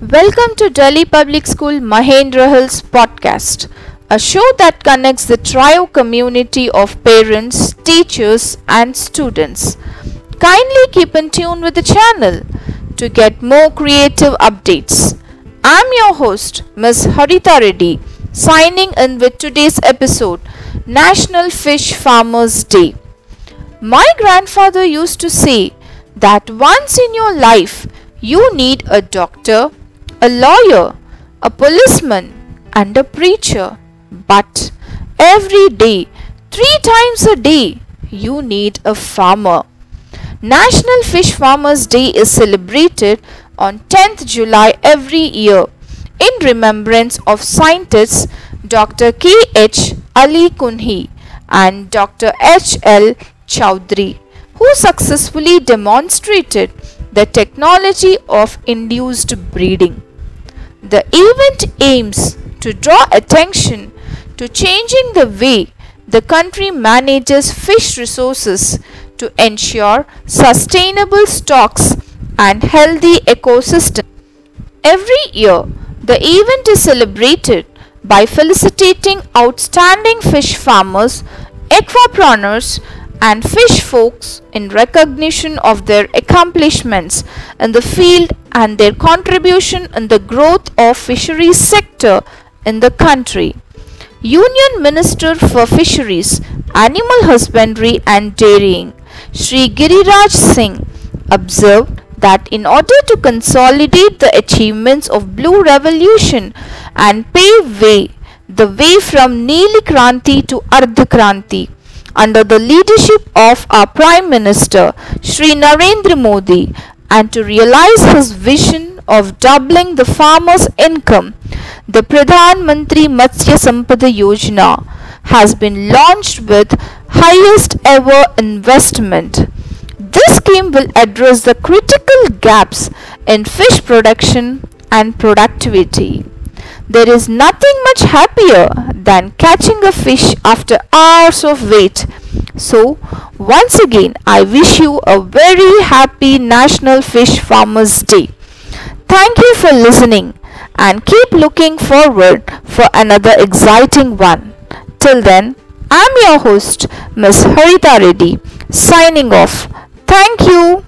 Welcome to Delhi Public School Mahendra Hills podcast, a show that connects the trio community of parents, teachers, and students. Kindly keep in tune with the channel to get more creative updates. I'm your host, Ms. Haritha Reddy, signing in with today's episode National Fish Farmers Day. My grandfather used to say that once in your life you need a doctor, a lawyer, a policeman, and a preacher. But every day, three times a day, you need a farmer. National Fish Farmers Day is celebrated on 10th July every year in remembrance of scientists Dr. K. H. Ali Kunhi and Dr. H. L. Chowdhury, who successfully demonstrated the technology of induced breeding. The event aims to draw attention to changing the way the country manages fish resources to ensure sustainable stocks and healthy ecosystem. Every year, the event is celebrated by felicitating outstanding fish farmers, aquapreneurs, and fish folks in recognition of their accomplishments in the field and their contribution in the growth of fisheries sector in the country. Union Minister for Fisheries, Animal Husbandry and Dairying, Sri Giriraj Singh, observed that in order to consolidate the achievements of Blue Revolution and pave way the way from Neeli Kranti to Ardha Kranti, under the leadership of our Prime Minister Sri Narendra Modi and to realize his vision of doubling the farmer's income, the Pradhan Mantri Matsya Sampada Yojana has been launched with highest ever investment. This scheme will address the critical gaps in fish production and productivity. There is nothing much happier than catching a fish after hours of wait. So, once again, I wish you a very happy National Fish Farmers Day. Thank you for listening and keep looking forward for another exciting one. Till then, I'm your host, Ms. Haritha Reddy, signing off. Thank you.